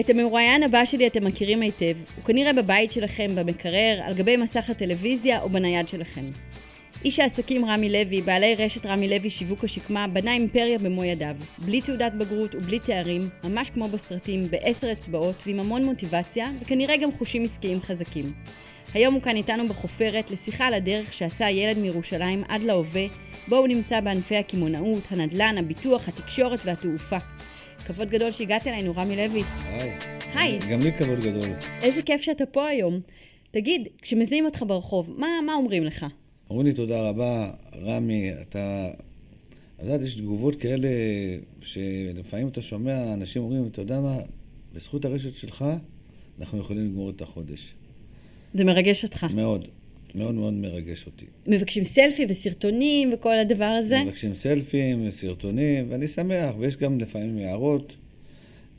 את המרואיין הבא שלי אתם מכירים היטב, הוא כנראה בבית שלכם, במקרר, על גבי מסך הטלוויזיה או בנייד שלכם. איש העסקים רמי לוי, בעלי רשת רמי לוי שיווק השקמה, בנה אימפריה במו ידיו. בלי תעודת בגרות ובלי תארים, ממש כמו בסרטים, בעשר אצבעות ועם המון מוטיבציה, וכנראה גם חושים עסקיים חזקים. היום הוא כאן איתנו בחופרת לשיחה על הדרך שעשה ילד מירושלים עד להווה, בו הוא נמצא בענפי הקמעונאות, הנדל"ן, הביטוח, התקשורת והתעופה. כבוד גדול שהגעת אלינו, רמי לוי. היי. היי. גם לי כבוד גדול. איזה כיף שאתה פה היום. תגיד, כשמזהים אותך ברחוב, מה, מה אומרים לך? אומרים לי תודה רבה, רמי, אתה... את יודעת, יש תגובות כאלה שלפעמים אתה שומע, אנשים אומרים, אתה יודע מה, בזכות הרשת שלך, אנחנו יכולים לגמור את החודש. זה מרגש אותך. מאוד, מאוד מאוד מרגש אותי. מבקשים סלפי וסרטונים וכל הדבר הזה? מבקשים סלפים, סרטונים, ואני שמח, ויש גם לפעמים הערות.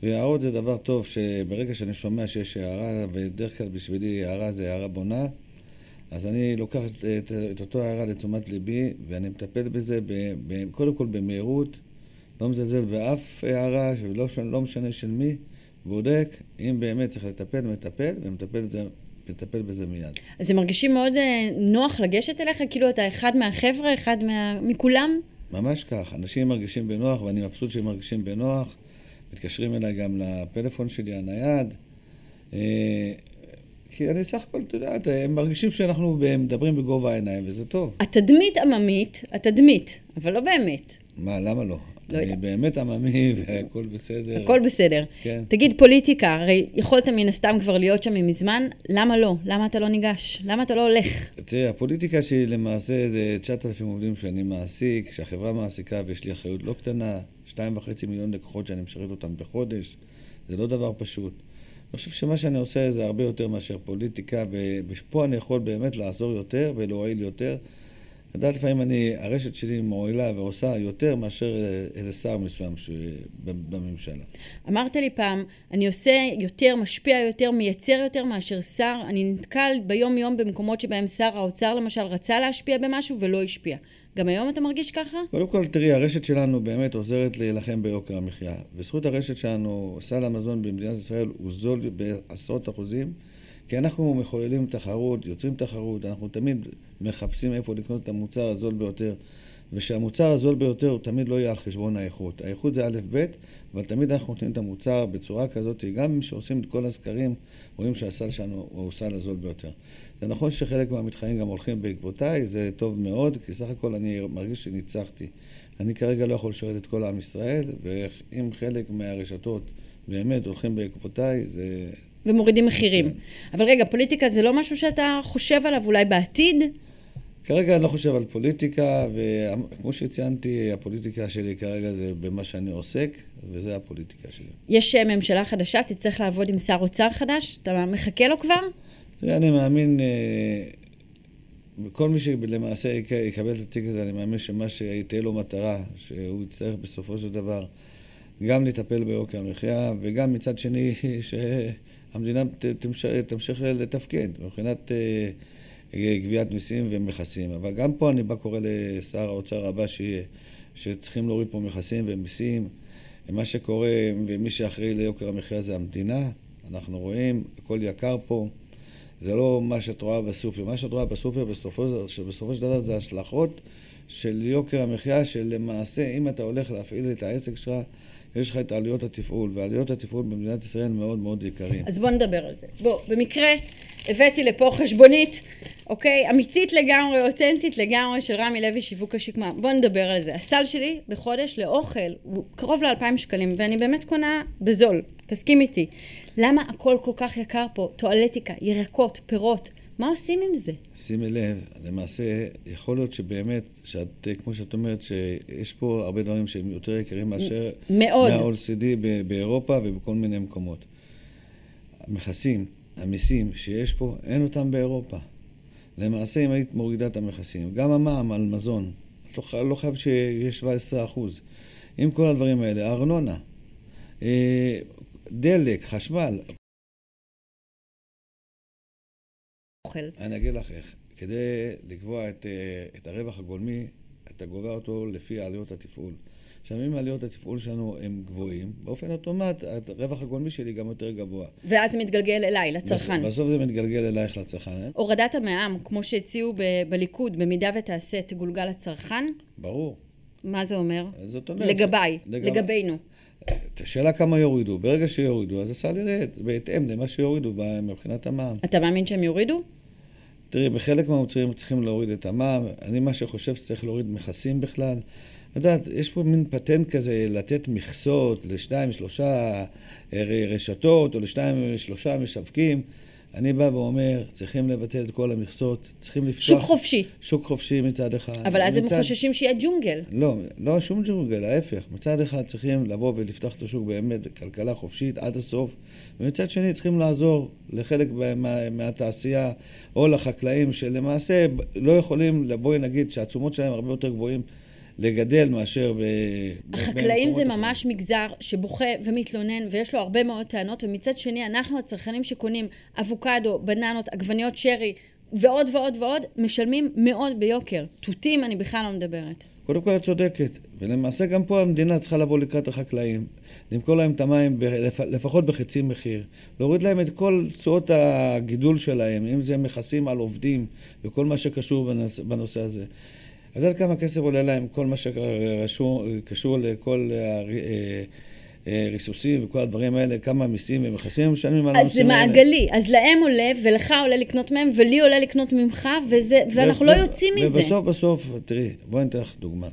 והערות זה דבר טוב, שברגע שאני שומע שיש הערה, ובדרך כלל בשבילי הערה זה הערה בונה, אז אני לוקח את, את, את אותו הערה לתשומת ליבי, ואני מטפל בזה ב, ב, קודם כל במהירות, לא מזלזל באף הערה, ולא לא משנה של מי, בודק, אם באמת צריך לטפל, מטפל, ומטפל את זה, מטפל בזה מיד. אז הם מרגישים מאוד אה, נוח לגשת אליך? כאילו אתה אחד מהחבר'ה, אחד מה... מכולם? ממש כך. אנשים מרגישים בנוח, ואני מבסוט שהם מרגישים בנוח. מתקשרים אליי גם לפלאפון שלי הנייד. אה, כי אני סך הכל, אתה יודע, הם מרגישים שאנחנו מדברים בגובה העיניים, וזה טוב. התדמית עממית, התדמית, אבל לא באמת. מה, למה לא? לא אני יודע. באמת עממי והכל בסדר. הכל בסדר. כן. תגיד, פוליטיקה, הרי יכולת מן הסתם כבר להיות שם ממזמן, למה לא? למה אתה לא ניגש? למה אתה לא הולך? תראה, הפוליטיקה שלי למעשה זה 9,000 עובדים שאני מעסיק, שהחברה מעסיקה ויש לי אחריות לא קטנה, 2.5 מיליון לקוחות שאני משרת אותם בחודש, זה לא דבר פשוט. אני חושב שמה שאני עושה זה הרבה יותר מאשר פוליטיקה, ופה אני יכול באמת לעזור יותר ולהועיל יותר. אתה יודע, לפעמים אני, הרשת שלי מועילה ועושה יותר מאשר אה, איזה שר מסוים בממשלה. אמרת לי פעם, אני עושה יותר, משפיע יותר, מייצר יותר מאשר שר. אני נתקל ביום-יום במקומות שבהם שר האוצר למשל רצה להשפיע במשהו ולא השפיע. גם היום אתה מרגיש ככה? קודם כל, תראי, הרשת שלנו באמת עוזרת להילחם ביוקר המחיה. בזכות הרשת שלנו, סל המזון במדינת ישראל הוא זול בעשרות אחוזים, כי אנחנו מחוללים תחרות, יוצרים תחרות, אנחנו תמיד מחפשים איפה לקנות את המוצר הזול ביותר, ושהמוצר הזול ביותר הוא תמיד לא יהיה על חשבון האיכות. האיכות זה א' ב', אבל תמיד אנחנו נותנים את המוצר בצורה כזאת, גם כשעושים את כל הסקרים, רואים שהסל שלנו הוא הסל הזול ביותר. זה נכון שחלק מהמתחרים גם הולכים בעקבותיי, זה טוב מאוד, כי סך הכל אני מרגיש שניצחתי. אני כרגע לא יכול לשרת את כל עם ישראל, ואם חלק מהרשתות באמת הולכים בעקבותיי, זה... ומורידים מחירים. אבל רגע, פוליטיקה זה לא משהו שאתה חושב עליו אולי בעתיד? כרגע אני לא חושב על פוליטיקה, וכמו שציינתי, הפוליטיקה שלי כרגע זה במה שאני עוסק, וזה הפוליטיקה שלי. יש אה, ממשלה חדשה, תצטרך לעבוד עם שר אוצר חדש? אתה מחכה לו כבר? תראה, אני מאמין, אה, כל מי שלמעשה יק- יקבל את התיק הזה, אני מאמין שמה שתהיה לו מטרה, שהוא יצטרך בסופו של דבר גם לטפל ביוקר המחיה, וגם מצד שני שהמדינה תמש- תמשיך לתפקד מבחינת אה, גביית מיסים ומכסים. אבל גם פה אני בא קורא לשר האוצר הבא שיהיה, שצריכים להוריד פה מכסים ומיסים. מה שקורה, ומי שאחראי ליוקר המחיה זה המדינה, אנחנו רואים, הכל יקר פה. זה לא מה שאת רואה בסופר. מה שאת רואה בסופר בסופו, שבסופו של דבר זה השלכות של יוקר המחיה, שלמעשה, אם אתה הולך להפעיל את העסק שלך, יש לך את עלויות התפעול, ועלויות התפעול במדינת ישראל מאוד מאוד יקרים. אז בוא נדבר על זה. בוא, במקרה הבאתי לפה חשבונית, אוקיי? אמיתית לגמרי, אותנטית לגמרי של רמי לוי שיווק השקמה. בוא נדבר על זה. הסל שלי בחודש לאוכל הוא קרוב ל-2,000 שקלים, ואני באמת קונה בזול. תסכים איתי. למה הכל כל כך יקר פה? טואלטיקה, ירקות, פירות. מה עושים עם זה? שימי לב, למעשה, יכול להיות שבאמת, שאת, כמו שאת אומרת, שיש פה הרבה דברים שהם יותר יקרים מאשר... מאוד. מה-OECD באירופה ובכל מיני מקומות. המכסים, המיסים שיש פה, אין אותם באירופה. למעשה, אם היית מורידה את המכסים, גם המע"מ על מזון, את לא, לא חייב שיהיה 17 אחוז. עם כל הדברים האלה, הארנונה, אה, דלק, חשמל. אוכל. אני אגיד לך איך. כדי לקבוע את, אה, את הרווח הגולמי, אתה גובה אותו לפי עלויות התפעול. עכשיו, אם עלויות התפעול שלנו הם גבוהים, באופן אוטומט הרווח הגולמי שלי גם יותר גבוה. ואז זה מתגלגל אליי, לצרכן. בסוף, בסוף זה מתגלגל אלייך לצרכן. הורדת המע"מ, כמו שהציעו ב- בליכוד, במידה ותעשה, תגולגל לצרכן? ברור. מה זה אומר? זאת אומרת... לגביי, לגב... לגבינו. השאלה כמה יורידו. ברגע שיורידו, אז הסל ירד, בהתאם למה שיורידו מבחינת המע"מ. אתה מאמין שהם יורידו? תראי, בחלק מהמוצרים צריכים להוריד את המע"מ. אני מה שחושב שצריך להוריד מכסים בכלל. את יודעת, יש פה מין פטנט כזה לתת מכסות לשתיים, שלושה אה, רשתות או לשתיים, שלושה משווקים. אני בא ואומר, צריכים לבטל את כל המכסות, צריכים לפתוח... שוק חופשי. שוק חופשי מצד אחד. אבל אז מצד... הם חוששים שיהיה ג'ונגל. לא, לא שום ג'ונגל, ההפך. מצד אחד צריכים לבוא ולפתוח את השוק באמת, כלכלה חופשית עד הסוף, ומצד שני צריכים לעזור לחלק מה, מהתעשייה או לחקלאים שלמעשה לא יכולים, בואי נגיד שהתשומות שלהם הרבה יותר גבוהים. לגדל מאשר ב... החקלאים זה ממש אחרים. מגזר שבוכה ומתלונן ויש לו הרבה מאוד טענות ומצד שני אנחנו הצרכנים שקונים אבוקדו, בננות, עגבניות שרי ועוד ועוד ועוד משלמים מאוד ביוקר. תותים אני בכלל לא מדברת. קודם כל את צודקת ולמעשה גם פה המדינה צריכה לבוא לקראת החקלאים למכור להם את המים לפחות בחצי מחיר, להוריד להם את כל תשואות הגידול שלהם, אם זה מכסים על עובדים וכל מה שקשור בנושא הזה. את יודעת כמה כסף עולה להם כל מה שקשור לכל הריסוסים וכל הדברים האלה, כמה מיסים ומכסים הם משלמים על הנושאים האלה. אז זה מעגלי, אז להם עולה, ולך עולה לקנות מהם, ולי עולה לקנות ממך, וזה, ואנחנו לא יוצאים מזה. ובסוף בסוף, תראי, בואי ניתן לך דוגמה.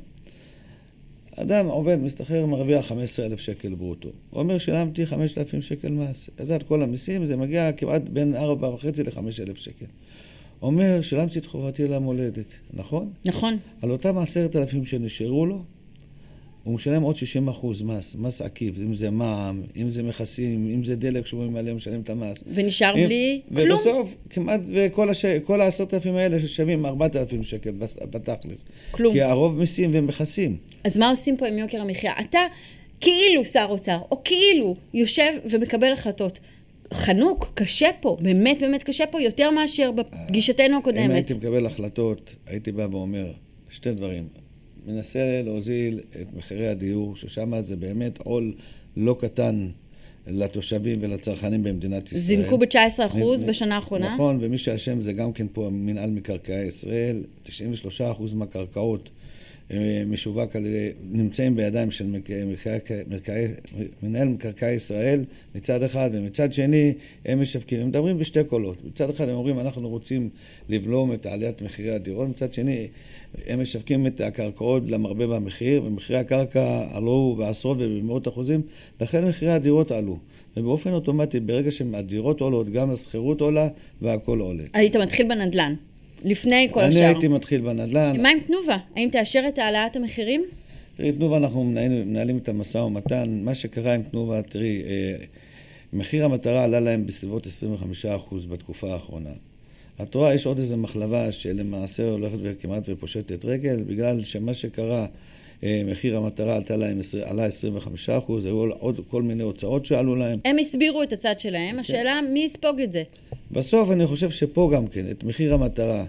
אדם עובד, מסתחרר, מרוויח 15,000 שקל ברוטו. הוא אומר, שילמתי 5,000 שקל מס. את יודעת, כל המיסים, זה מגיע כמעט בין 4.5 ל-5,000 שקל. אומר, שילמתי את חובתי למולדת, נכון? נכון. על אותם עשרת אלפים שנשארו לו, הוא משלם עוד 60 אחוז מס, מס עקיף, אם זה מע"מ, אם זה מכסים, אם זה דלק שהוא ממלא, משלם את המס. ונשאר אם, בלי ובסוף, כלום. ובסוף, כמעט כל, הש... כל העשרת אלפים האלה ששווים 4,000 שקל בתכלס. כלום. כי הרוב מיסים ומכסים. אז מה עושים פה עם יוקר המחיה? אתה כאילו שר אוצר, או כאילו יושב ומקבל החלטות. חנוק, קשה פה, באמת באמת קשה פה, יותר מאשר בפגישתנו הקודמת. אם הייתי מקבל החלטות, הייתי בא ואומר שתי דברים. מנסה להוזיל את מחירי הדיור, ששם זה באמת עול לא קטן לתושבים ולצרכנים במדינת ישראל. זינקו ב-19% בשנה האחרונה? נכון, ומי שאשם זה גם כן פה מינהל מקרקעי ישראל. 93% מהקרקעות משווק על ידי, נמצאים בידיים של מנהל מקרקעי ישראל מצד אחד, ומצד שני הם משווקים, הם מדברים בשתי קולות. מצד אחד הם אומרים אנחנו רוצים לבלום את עליית מחירי הדירות, מצד שני הם משווקים את הקרקעות למרבה במחיר, ומחירי הקרקע עלו בעשרות ובמאות אחוזים, לכן מחירי הדירות עלו. ובאופן אוטומטי, ברגע שהדירות עולות, גם השכירות עולה והכל עולה. היית מתחיל בנדל"ן. לפני כל אני השאר. אני הייתי מתחיל בנדל"ן. מה עם תנובה? האם תאשר את העלאת המחירים? תראי, תנובה, אנחנו מנהלים, מנהלים את המשא ומתן. מה שקרה עם תנובה, תראי, אה, מחיר המטרה עלה להם בסביבות 25% בתקופה האחרונה. את רואה, יש עוד איזו מחלבה שלמעשה הולכת וכמעט ופושטת רגל, בגלל שמה שקרה, מחיר המטרה עלתה להם, עלה 25 אחוז, היו עוד כל מיני הוצאות שעלו להם. הם הסבירו את הצד שלהם, כן. השאלה מי יספוג את זה? בסוף אני חושב שפה גם כן, את מחיר המטרה,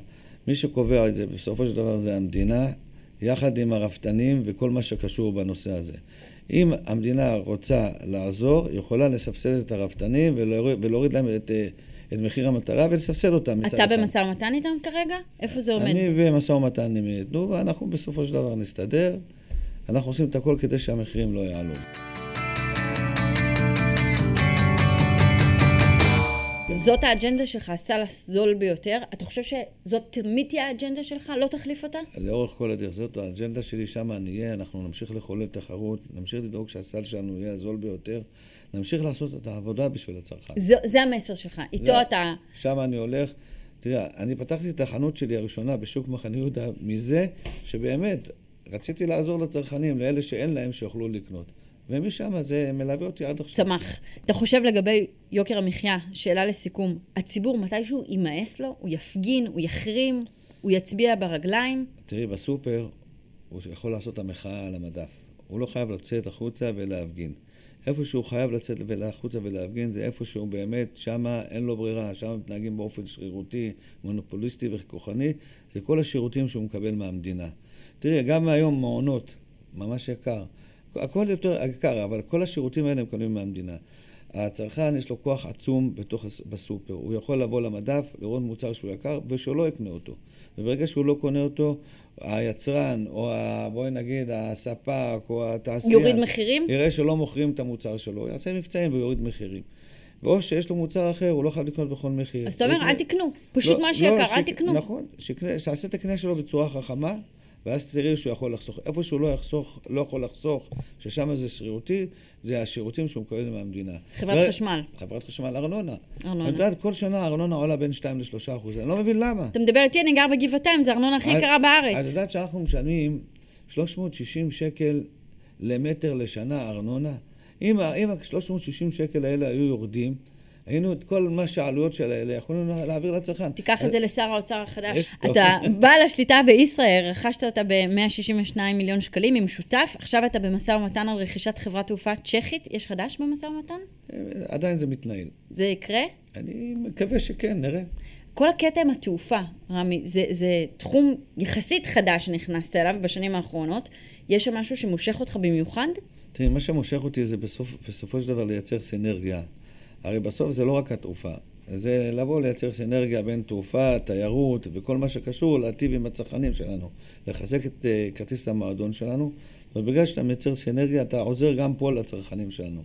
מי שקובע את זה בסופו של דבר זה המדינה, יחד עם הרפתנים וכל מה שקשור בנושא הזה. אם המדינה רוצה לעזור, היא יכולה לסבסד את הרפתנים ולהוריד להם את... אה, את מחיר המטרה ולסבסד אותם מצד אחד. אתה במשא ומתן איתם כרגע? איפה זה עומד? אני במשא ומתן עם תנובה, אנחנו בסופו של דבר נסתדר. אנחנו עושים את הכל כדי שהמחירים לא יעלו. זאת האג'נדה שלך, הסל הזול ביותר. אתה חושב שזאת תמיד תהיה האג'נדה שלך? לא תחליף אותה? לאורך כל הדרך, זאת האג'נדה שלי, שם אני אהיה, אנחנו נמשיך לחולל תחרות, נמשיך לדאוג שהסל שלנו יהיה הזול ביותר. נמשיך לעשות את העבודה בשביל הצרכן. זה, זה המסר שלך, איתו זה, אתה... שם אני הולך. תראה, אני פתחתי את החנות שלי הראשונה בשוק מחנה יהודה מזה שבאמת רציתי לעזור לצרכנים, לאלה שאין להם, שיוכלו לקנות. ומשם זה מלווה אותי עד עכשיו. צמח. אתה חושב לגבי יוקר המחיה, שאלה לסיכום, הציבור מתישהו יימאס לו, הוא יפגין, הוא יחרים, הוא יצביע ברגליים? תראי, בסופר הוא יכול לעשות את המחאה על המדף. הוא לא חייב לצאת החוצה ולהפגין. איפה שהוא חייב לצאת החוצה ולהפגין זה איפה שהוא באמת, שמה אין לו ברירה, שמה מתנהגים באופן שרירותי, מונופוליסטי וכוחני, זה כל השירותים שהוא מקבל מהמדינה. תראי, גם היום מעונות, ממש יקר. הכל יותר יקר, אבל כל השירותים האלה הם מקבלים מהמדינה. הצרכן יש לו כוח עצום בתוך, בסופר. הוא יכול לבוא למדף, לראות מוצר שהוא יקר, ושהוא לא יקנה אותו. וברגע שהוא לא קונה אותו, היצרן, או ה, בואי נגיד הספק, או התעשייה... יוריד מחירים? יראה שלא מוכרים את המוצר שלו, יעשה מבצעים ויוריד מחירים. ואו שיש לו מוצר אחר, הוא לא חייב לקנות בכל מחיר. אז אתה אומר, אל תקנו. פשוט לא, מה שיקר, לא, אל תקנו. נכון, שיעשה את הקנה שלו בצורה חכמה. ואז תראי שהוא יכול לחסוך. איפה שהוא לא יחסוך, לא יכול לחסוך, ששם זה שרירותי, זה השירותים שהוא מקבל מהמדינה. חברת ו... חשמל. חברת חשמל, ארנונה. ארנונה. את יודעת, כל שנה הארנונה עולה בין 2 ל-3 אחוז. אני לא מבין למה. אתה מדבר איתי, אני גר בגבעתיים, זה הארנונה הכי יקרה בארץ. את יודעת שאנחנו משלמים 360 שקל למטר לשנה ארנונה? אם ה-360 שקל האלה היו יורדים, היינו את כל מה שהעלויות של האלה יכולנו להעביר לצרכן. תיקח את זה לשר האוצר החדש. אתה בעל השליטה בישראל, רכשת אותה ב-162 מיליון שקלים עם שותף, עכשיו אתה במשא ומתן על רכישת חברת תעופה צ'כית, יש חדש במשא ומתן? עדיין זה מתנהל. זה יקרה? אני מקווה שכן, נראה. כל הקטע עם התעופה, רמי, זה, זה תחום יחסית חדש שנכנסת אליו בשנים האחרונות. יש שם משהו שמושך אותך במיוחד? תראי, מה שמושך אותי זה בסוף, בסופו של דבר לייצר סינרגיה. הרי בסוף זה לא רק התעופה, זה לבוא לייצר סינרגיה בין תעופה, תיירות וכל מה שקשור להטיב עם הצרכנים שלנו, לחזק את uh, כרטיס המועדון שלנו, ובגלל שאתה מייצר סינרגיה אתה עוזר גם פה לצרכנים שלנו.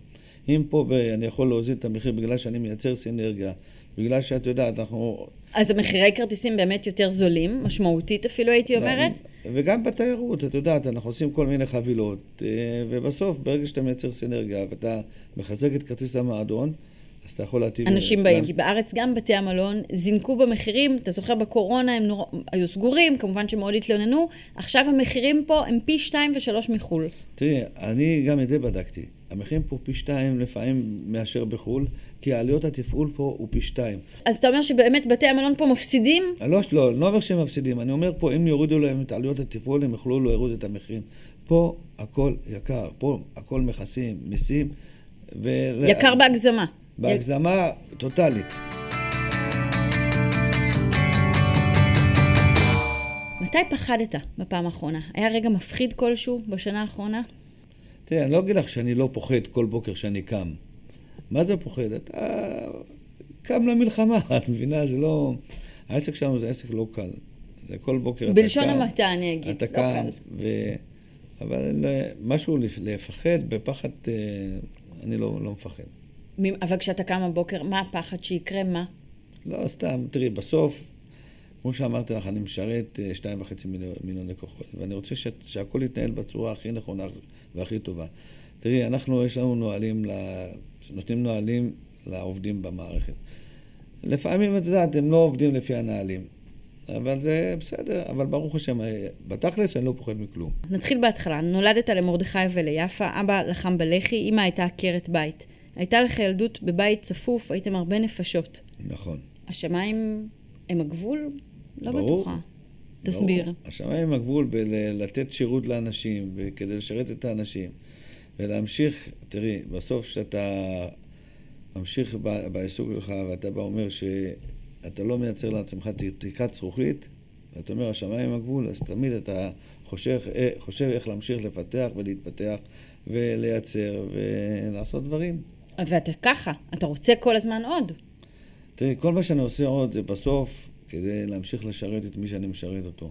אם פה ב- אני יכול להוזיל את המחיר בגלל שאני מייצר סינרגיה, בגלל שאת יודעת, אנחנו... אז המחירי כרטיסים באמת יותר זולים, משמעותית אפילו הייתי אומרת? וגם בתיירות, את יודעת, אנחנו עושים כל מיני חבילות, אה, ובסוף, ברגע שאתה מייצר סינרגיה ואתה מחזק את כרטיס המועדון, אז אתה יכול להטיל... אנשים באים, כי בארץ גם בתי המלון זינקו במחירים, אתה זוכר בקורונה הם נור... היו סגורים, כמובן שמאוד התלוננו, עכשיו המחירים פה הם פי שתיים ושלוש מחו"ל. תראי, אני גם את זה בדקתי. המחירים פה פי שתיים לפעמים מאשר בחו"ל, כי עלויות התפעול פה הוא פי שתיים. אז אתה אומר שבאמת בתי המלון פה מפסידים? לא, לא, לא אומר שהם מפסידים. אני אומר פה, אם יורידו להם את עלויות התפעול, הם יוכלו להוריד את המחירים. פה הכל יקר, פה הכל מכסים, מיסים. ו... יקר בהגזמה. בהגזמה טוטאלית. מתי פחדת בפעם האחרונה? היה רגע מפחיד כלשהו בשנה האחרונה? תראה, אני לא אגיד לך שאני לא פוחד כל בוקר שאני קם. מה זה פוחד? אתה קם למלחמה, את מבינה? זה לא... העסק שלנו זה עסק לא קל. זה כל בוקר אתה קם. בלשון המעטה אני אגיד, אתה לא קם, קל. ו... אבל משהו לפחד, בפחד, אה, אני לא, לא מפחד. אבל כשאתה קם בבוקר, מה הפחד שיקרה? מה? לא, סתם. תראי, בסוף, כמו שאמרתי לך, אני משרת אה, שתיים וחצי מיליון לקוחות, ואני רוצה ש... שהכל יתנהל בצורה הכי נכונה והכי טובה. תראי, אנחנו, יש לנו נהלים, ל... נותנים נהלים לעובדים במערכת. לפעמים, את יודעת, הם לא עובדים לפי הנהלים. אבל זה בסדר, אבל ברוך השם, אה, בתכלס אני לא פוחד מכלום. נתחיל בהתחלה. נולדת למרדכי וליפה, אבא לחם בלח"י, אמא הייתה עקרת בית. הייתה לך ילדות בבית צפוף, הייתם הרבה נפשות. נכון. השמיים הם הגבול? לא ברור. בטוחה. תסביר. ברור. השמיים הם הגבול בלתת שירות לאנשים, כדי לשרת את האנשים. ולהמשיך, תראי, בסוף כשאתה ממשיך בעיסוק שלך ואתה בא אומר שאתה לא מייצר לעצמך תקרת זכוכית, ואתה אומר השמיים הם הגבול, אז תמיד אתה חושב, אה, חושב איך להמשיך לפתח ולהתפתח ולייצר ולעשות דברים. ואתה ככה, אתה רוצה כל הזמן עוד. תראי, כל מה שאני עושה עוד זה בסוף כדי להמשיך לשרת את מי שאני משרת אותו.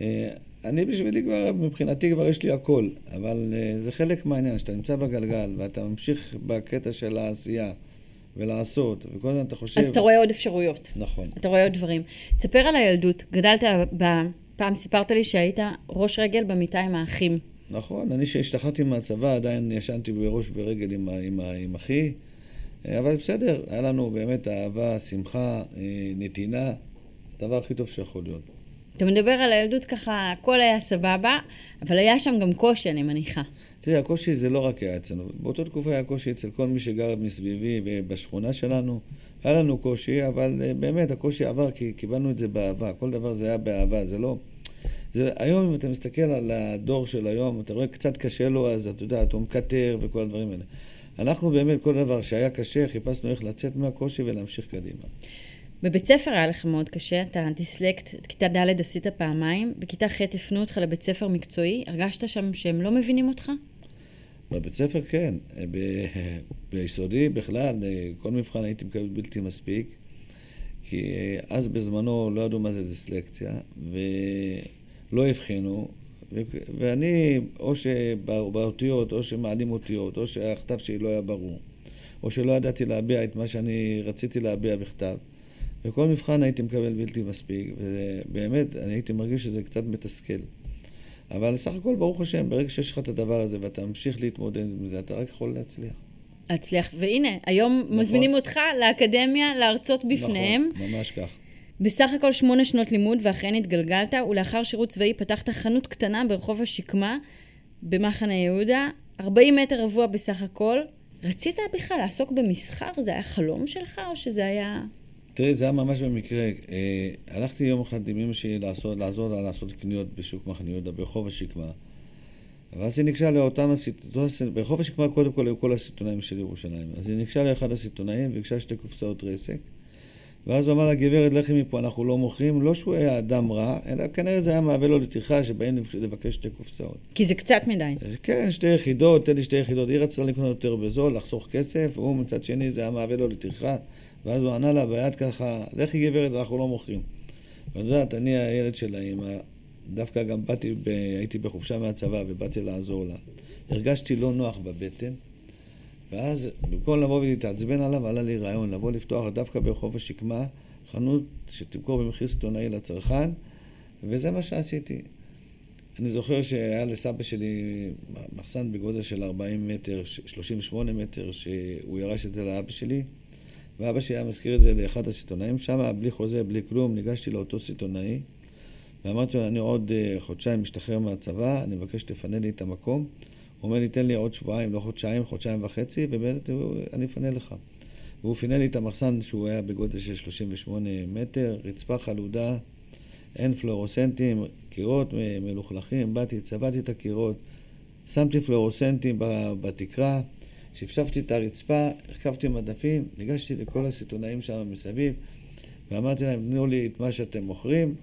אה, אני בשבילי כבר, מבחינתי כבר יש לי הכל, אבל אה, זה חלק מהעניין, שאתה נמצא בגלגל ואתה ממשיך בקטע של העשייה ולעשות, וכל הזמן אתה חושב... אז אתה רואה עוד אפשרויות. נכון. אתה רואה עוד דברים. תספר על הילדות. גדלת, פעם סיפרת לי שהיית ראש רגל במיטה עם האחים. נכון, אני שהשתחררתי מהצבא עדיין ישנתי בראש ברגל עם, עם, עם אחי, אה, אבל בסדר, היה לנו באמת אהבה, שמחה, אה, נתינה, הדבר הכי טוב שיכול להיות. אתה מדבר על הילדות ככה, הכל היה סבבה, אבל היה שם גם קושי, אני מניחה. תראי, הקושי זה לא רק היה אצלנו. באותה תקופה היה קושי אצל כל מי שגר מסביבי ובשכונה שלנו. היה לנו קושי, אבל אה, באמת הקושי עבר כי קיבלנו את זה באהבה. כל דבר זה היה באהבה, זה לא... זה, היום, אם אתה מסתכל על הדור של היום, אתה רואה קצת קשה לו, אז אתה יודע, הוא מקטר וכל הדברים האלה. אנחנו באמת, כל דבר שהיה קשה, חיפשנו איך לצאת מהקושי ולהמשיך קדימה. בבית ספר היה לך מאוד קשה, אתה דיסלקט, את כיתה ד' עשית פעמיים, בכיתה ח' הפנו אותך לבית ספר מקצועי, הרגשת שם שהם לא מבינים אותך? בבית ספר כן, ב- ביסודי בכלל, כל מבחן הייתי מקבל בלתי מספיק, כי אז בזמנו לא ידעו מה זה דיסלקציה, ולא הבחינו, ו- ואני, או שבאותיות, או שמעלים אותיות, או שהכתב שלי לא היה ברור, או שלא ידעתי להביע את מה שאני רציתי להביע בכתב. וכל מבחן הייתי מקבל בלתי מספיק, ובאמת, אני הייתי מרגיש שזה קצת מתסכל. אבל סך הכל, ברוך השם, ברגע שיש לך את הדבר הזה ואתה ממשיך להתמודד עם זה, אתה רק יכול להצליח. להצליח. והנה, היום נכון. מזמינים אותך לאקדמיה להרצות בפניהם. נכון, ממש כך. בסך הכל שמונה שנות לימוד ואכן התגלגלת, ולאחר שירות צבאי פתחת חנות קטנה ברחוב השקמה במחנה יהודה, 40 מטר רבוע בסך הכל. רצית בכלל לעסוק במסחר? זה היה חלום שלך או שזה היה... תראי, זה היה ממש במקרה. אה, הלכתי יום אחד עם אמא שלי לעזור לה לעשות קניות בשוק מחנה יהודה, ברחוב השקמה. ואז היא ניגשה לאותם הסיטונאים, ברחוב השקמה קודם כל היו כל הסיטונאים של ירושלים. אז היא ניגשה לאחד הסיטונאים וביקשה שתי קופסאות רסק. ואז הוא אמר לה, גברת, לכי מפה, אנחנו לא מוכרים. לא שהוא היה אדם רע, אלא כנראה זה היה מהווה לו לטרחה שבאים לבקש שתי קופסאות. כי זה קצת מדי. כן, שתי יחידות, תן לי שתי יחידות. היא רצתה לקנות יותר בזול, לחסוך כסף, והוא מצד שני זה היה מהווה לו לטרחה. ואז הוא ענה לה ביד ככה, לכי גברת, אנחנו לא מוכרים. ואת יודעת, אני הילד של האמא, דווקא גם באתי, ב... הייתי בחופשה מהצבא ובאתי לעזור לה. הרגשתי לא נוח בבטן, ואז במקום לבוא ולהתעצבן עליו, עלה לי רעיון לבוא לפתוח דווקא ברחוב השקמה, חנות שתמכור במחיר סיטונאי לצרכן, וזה מה שעשיתי. אני זוכר שהיה לסבא שלי מחסן בגודל של 40 מטר, 38 מטר, שהוא ירש את זה לאבא שלי. ואבא שלי היה מזכיר את זה לאחד הסיטונאים שם, בלי חוזה, בלי כלום, ניגשתי לאותו סיטונאי ואמרתי לו, אני עוד uh, חודשיים משתחרר מהצבא, אני מבקש שתפנה לי את המקום. הוא אומר לי, תן לי עוד שבועיים, לא חודשיים, חודשיים וחצי, ובאמת אני אפנה לך. והוא פינה לי את המחסן שהוא היה בגודל של 38 מטר, רצפה חלודה, אין פלורוסנטים, קירות מלוכלכים, באתי, צבעתי את הקירות, שמתי פלורוסנטים בתקרה, שפשפתי את הרצפה, הרכבתי מדפים, ניגשתי לכל הסיטונאים שם מסביב, ואמרתי להם, תנו לי את מה שאתם מוכרים,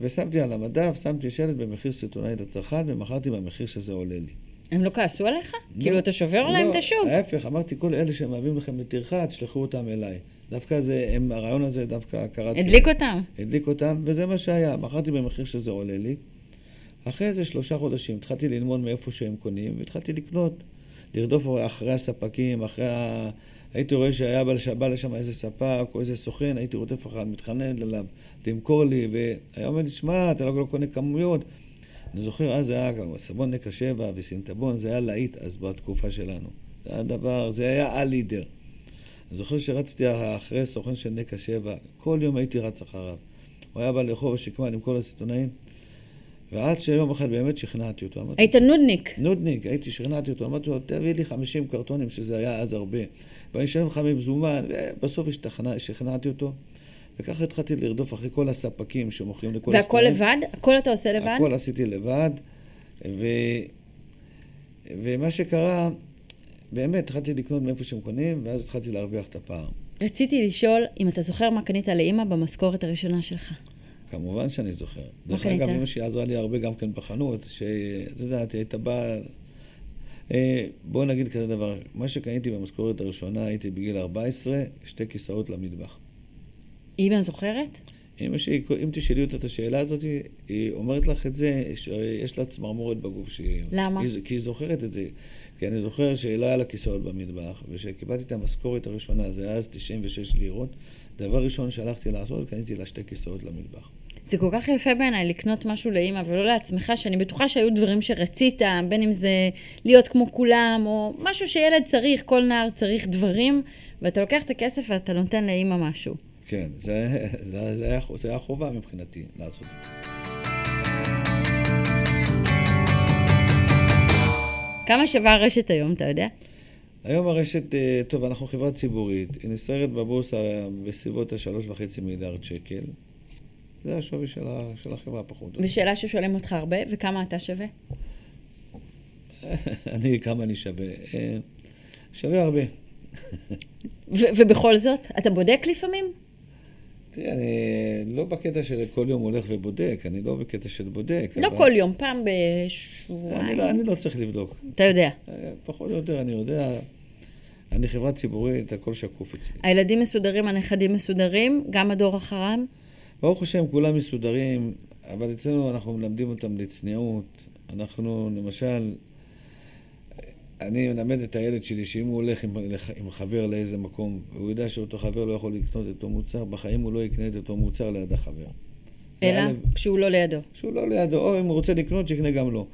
ושמתי על המדף, שמתי שלט במחיר סיטונאי לצרכן, ומכרתי במחיר שזה עולה לי. הם לא כעסו עליך? לא, כאילו אתה שובר לא, להם את השוק? ההפך, אמרתי, כל אלה שמהווים לכם לטרחה, תשלחו אותם אליי. דווקא זה, הם, הרעיון הזה דווקא קרץ... הדליק אותם. הדליק אותם, וזה מה שהיה. מכרתי במחיר שזה עולה לי. אחרי איזה שלושה חודשים התחלתי ללמוד מאיפה שהם קונים, והתחלתי לקנות. לרדוף אחרי הספקים, אחרי ה... הייתי רואה שהיה בא לשם איזה ספק או איזה סוכן, הייתי רודף אחריו, מתחנן אליו, תמכור לי, והיה אומר לי, שמע, אתה לא, לא קונה כמויות. אני זוכר, אז זה היה גם סבון נקע שבע וסינטבון, זה היה להיט אז בתקופה שלנו. זה היה דבר, זה היה הלידר. אני זוכר שרצתי אחרי סוכן של נקע שבע, כל יום הייתי רץ אחריו. הוא היה בא לרחוב השקמה עם כל הסיטונאים. ועד שיום אחד באמת שכנעתי אותו. היית נודניק. נודניק, הייתי, שכנעתי אותו. אמרתי לו, תביא לי 50 קרטונים, שזה היה אז הרבה. ואני אשלם לך במזומן, ובסוף שכנעתי אותו. וככה התחלתי לרדוף אחרי כל הספקים שמוכרים לכל הסטרים. והכל לבד? הכל אתה עושה לבד? הכל עשיתי לבד. ו... ומה שקרה, באמת התחלתי לקנות מאיפה שהם קונים, ואז התחלתי להרוויח את הפער. רציתי לשאול אם אתה זוכר מה קנית לאימא במשכורת הראשונה שלך. כמובן שאני זוכר. דרך אגב, אמא שלי עזרה לי הרבה גם כן בחנות, שאת יודעת, היא הייתה באה... אה, בואו נגיד כזה דבר, מה שקניתי במשכורת הראשונה, הייתי בגיל 14, שתי כיסאות למטבח. אמא זוכרת? אמא שלי, אם תשאלי אותה את השאלה הזאת, היא אומרת לך את זה, שיש לה צמרמורת בגוף שהיא... למה? היא, כי היא זוכרת את זה. כי אני זוכר שלא היה לה כיסאות במטבח, וכשקיבלתי את המשכורת הראשונה, זה היה אז 96 לירות, דבר ראשון שהלכתי לעשות, קניתי לה שתי כיסאות למטבח. זה כל כך יפה בעיניי לקנות משהו לאימא ולא לעצמך, שאני בטוחה שהיו דברים שרצית, בין אם זה להיות כמו כולם, או משהו שילד צריך, כל נער צריך דברים, ואתה לוקח את הכסף ואתה נותן לאימא משהו. כן, זה, זה, זה, היה, זה היה חובה מבחינתי לעשות את זה. כמה שווה הרשת היום, אתה יודע? היום הרשת, אה, טוב, אנחנו חברה ציבורית, היא נסערת בבורסה בסביבות ה-3.5 מיליארד שקל. זה השווי של, ה, של החברה פחות. ושאלה ששואלים אותך הרבה, וכמה אתה שווה? אני, כמה אני שווה? אה, שווה הרבה. ובכל זאת, אתה בודק לפעמים? תראה, אני לא בקטע של כל יום הולך ובודק, אני לא בקטע של בודק. לא אבל... כל יום, פעם אני בשבועיים. לא, אני לא צריך לבדוק. אתה יודע. אה, פחות או יותר אני יודע. אני חברה ציבורית, הכל שקוף אצלי. הילדים מסודרים, הנכדים מסודרים, גם הדור אחריהם. ברוך השם, כולם מסודרים, אבל אצלנו אנחנו מלמדים אותם לצניעות. אנחנו, למשל, אני מלמד את הילד שלי שאם הוא הולך עם, עם חבר לאיזה מקום, והוא יודע שאותו חבר לא יכול לקנות את אותו מוצר, בחיים הוא לא יקנה את אותו מוצר ליד החבר. אלא זה כשהוא לא לידו. שהוא לא לידו, או אם הוא רוצה לקנות, שיקנה גם לו.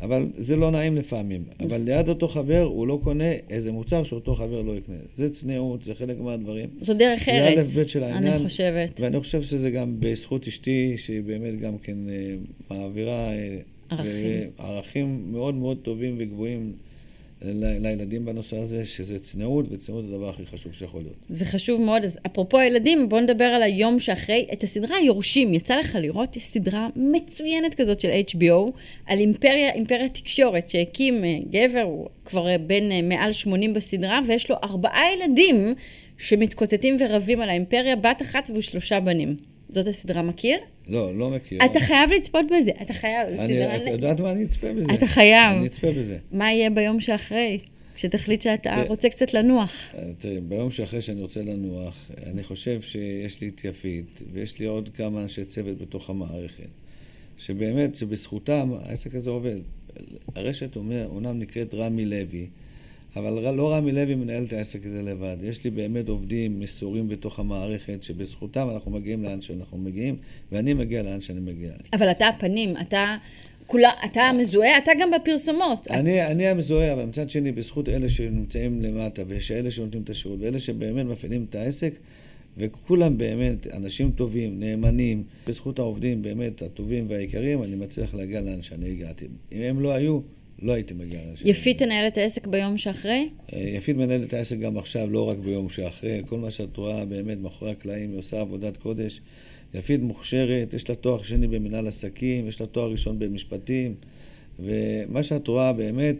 אבל זה לא נעים לפעמים. אבל ליד אותו חבר, הוא לא קונה איזה מוצר שאותו חבר לא יקנה. זה צניעות, זה חלק מהדברים. זו דרך זה ארץ, א' ב' של העניין. אני חושבת. ואני חושב שזה גם בזכות אשתי, שהיא באמת גם כן אה, מעבירה אה, ערכים. ערכים מאוד מאוד טובים וגבוהים לילדים בנושא הזה, שזה צניעות, וצניעות זה הדבר הכי חשוב שיכול להיות. זה חשוב מאוד. אז אפרופו הילדים, בואו נדבר על היום שאחרי. את הסדרה היורשים, יצא לך לראות? יש סדרה מצוינת כזאת של HBO, על אימפריה, אימפריה תקשורת, שהקים אה, גבר, הוא כבר אה, בן אה, מעל 80 בסדרה, ויש לו ארבעה ילדים שמתקוטטים ורבים על האימפריה, בת אחת ושלושה בנים. זאת הסדרה, מכיר? לא, לא מכיר. אתה חייב לצפות בזה, אתה חייב, אני, יודעת מה? אני אצפה בזה. אתה חייב. אני אצפה בזה. מה יהיה ביום שאחרי? כשתחליט שאתה תראה. רוצה קצת לנוח. אה, תראי, ביום שאחרי שאני רוצה לנוח, אני חושב שיש לי את יפית, ויש לי עוד כמה אנשי צוות בתוך המערכת, שבאמת, שבזכותם העסק הזה עובד. הרשת אומנם נקראת רמי לוי, אבל לא רמי לוי מנהל את העסק הזה לבד. יש לי באמת עובדים מסורים בתוך המערכת, שבזכותם אנחנו מגיעים לאן שאנחנו מגיעים, ואני מגיע לאן שאני מגיע. אבל אתה הפנים, אתה... כולה, אתה מזוהה, אתה גם בפרסומות. אני, אני המזוהה, אבל מצד שני, בזכות אלה שנמצאים למטה, ואלה שנותנים את השירות, ואלה שבאמת מפעילים את העסק, וכולם באמת אנשים טובים, נאמנים, בזכות העובדים באמת הטובים והיקרים, אני מצליח להגיע לאן שאני הגעתי. אם הם לא היו, לא הייתי מגיע שאני יפית תנהל את העסק ביום שאחרי? אה, יפית מנהלת את העסק גם עכשיו, לא רק ביום שאחרי. כל מה שאת רואה באמת מאחורי הקלעים, היא עושה עבודת קודש. יפית מוכשרת, יש לה תואר שני במנהל עסקים, יש לה תואר ראשון במשפטים, ומה שאת רואה באמת,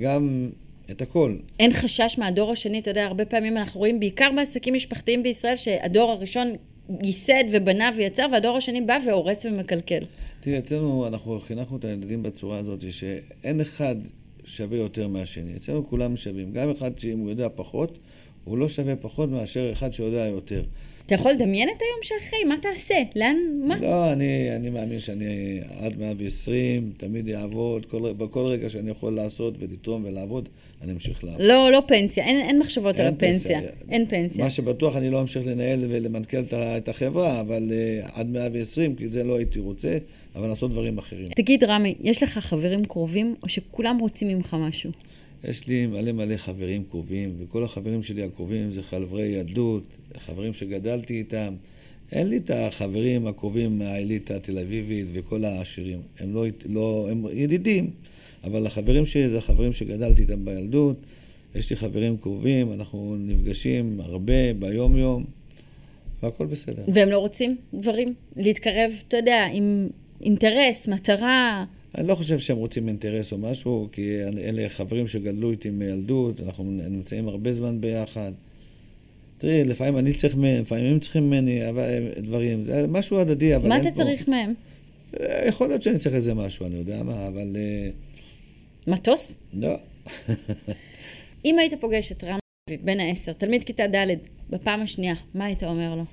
גם את הכל. אין חשש מהדור השני, אתה יודע, הרבה פעמים אנחנו רואים, בעיקר בעסקים משפחתיים בישראל, שהדור הראשון ייסד ובנה ויצר, והדור השני בא והורס ומקלקל. תראי, אצלנו אנחנו חינכנו את הילדים בצורה הזאת, שאין אחד שווה יותר מהשני. אצלנו כולם שווים. גם אחד שאם הוא יודע פחות, הוא לא שווה פחות מאשר אחד שיודע יותר. אתה יכול לדמיין את היום שאחרי? מה תעשה? לאן? מה? לא, אני, אני מאמין שאני עד 120, תמיד אעבוד, כל, בכל רגע שאני יכול לעשות ולתרום ולעבוד, אני אמשיך לעבוד. לא, לא פנסיה, אין, אין מחשבות על אין הפנסיה. פנסיה. אין פנסיה. מה שבטוח, אני לא אמשיך לנהל ולמנכ"ל את את החברה, אבל uh, עד 120, כי זה לא הייתי רוצה, אבל לעשות דברים אחרים. תגיד, רמי, יש לך חברים קרובים, או שכולם רוצים ממך משהו? יש לי מלא מלא חברים קרובים, וכל החברים שלי הקרובים זה חברי ילדות, חברים שגדלתי איתם. אין לי את החברים הקרובים מהאליטה התל אביבית וכל העשירים. הם לא, לא הם ידידים, אבל החברים שלי זה החברים שגדלתי איתם בילדות. יש לי חברים קרובים, אנחנו נפגשים הרבה ביום-יום, והכל בסדר. והם לא רוצים דברים? להתקרב, אתה יודע, עם אינטרס, מטרה. אני לא חושב שהם רוצים אינטרס או משהו, כי אלה חברים שגדלו איתי מילדות, אנחנו נמצאים הרבה זמן ביחד. תראי, לפעמים אני צריך מהם, לפעמים הם צריכים ממני אבל, דברים, זה משהו הדדי, אבל מה אתה פה... צריך מהם? אה, יכול להיות שאני צריך איזה משהו, אני יודע מה, אבל אה, מטוס? לא. אם היית פוגש את לוי, בן העשר, תלמיד כיתה ד', בפעם השנייה, מה היית אומר לו?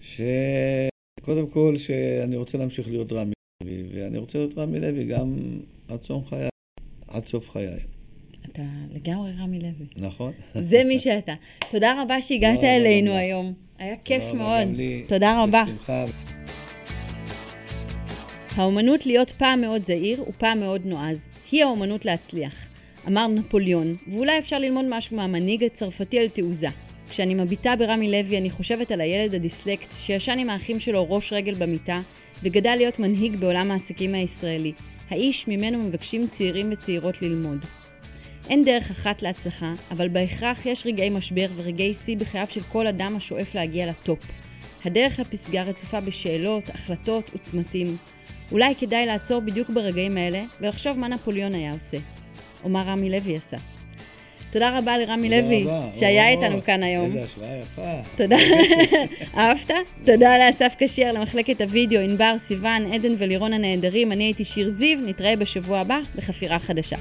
שקודם כל, שאני רוצה להמשיך להיות רמי לוי, ואני רוצה להיות רמי לוי גם עד סוף חיי, עד סוף חיי, אתה לגמרי רמי לוי. נכון? זה מי שאתה. תודה רבה שהגעת אלינו. היום. היה כיף מאוד. תודה רבה. בשמחה. האומנות להיות פעם מאוד זהיר ופעם מאוד נועז, היא האומנות להצליח. אמר נפוליאון, ואולי אפשר ללמוד משהו מהמנהיג הצרפתי על תעוזה. כשאני מביטה ברמי לוי, אני חושבת על הילד הדיסלקט שישן עם האחים שלו ראש רגל במיטה, וגדל להיות מנהיג בעולם העסקים הישראלי. האיש ממנו מבקשים צעירים וצעירות ללמוד. אין דרך אחת להצלחה, אבל בהכרח יש רגעי משבר ורגעי שיא בחייו של כל אדם השואף להגיע לטופ. הדרך לפסגה רצופה בשאלות, החלטות וצמתים. אולי כדאי לעצור בדיוק ברגעים האלה ולחשוב מה נפוליאון היה עושה, או מה רמי לוי עשה. תודה רבה לרמי לוי. שהיה או, איתנו כאן היום. איזה השוואה יפה. תודה. אהבת? תודה לאסף קשייר, למחלקת הוידאו, ענבר, סיוון, עדן ולירון הנהדרים. אני הייתי שיר זיו, נתראה בשבוע הבא בחפירה חדשה.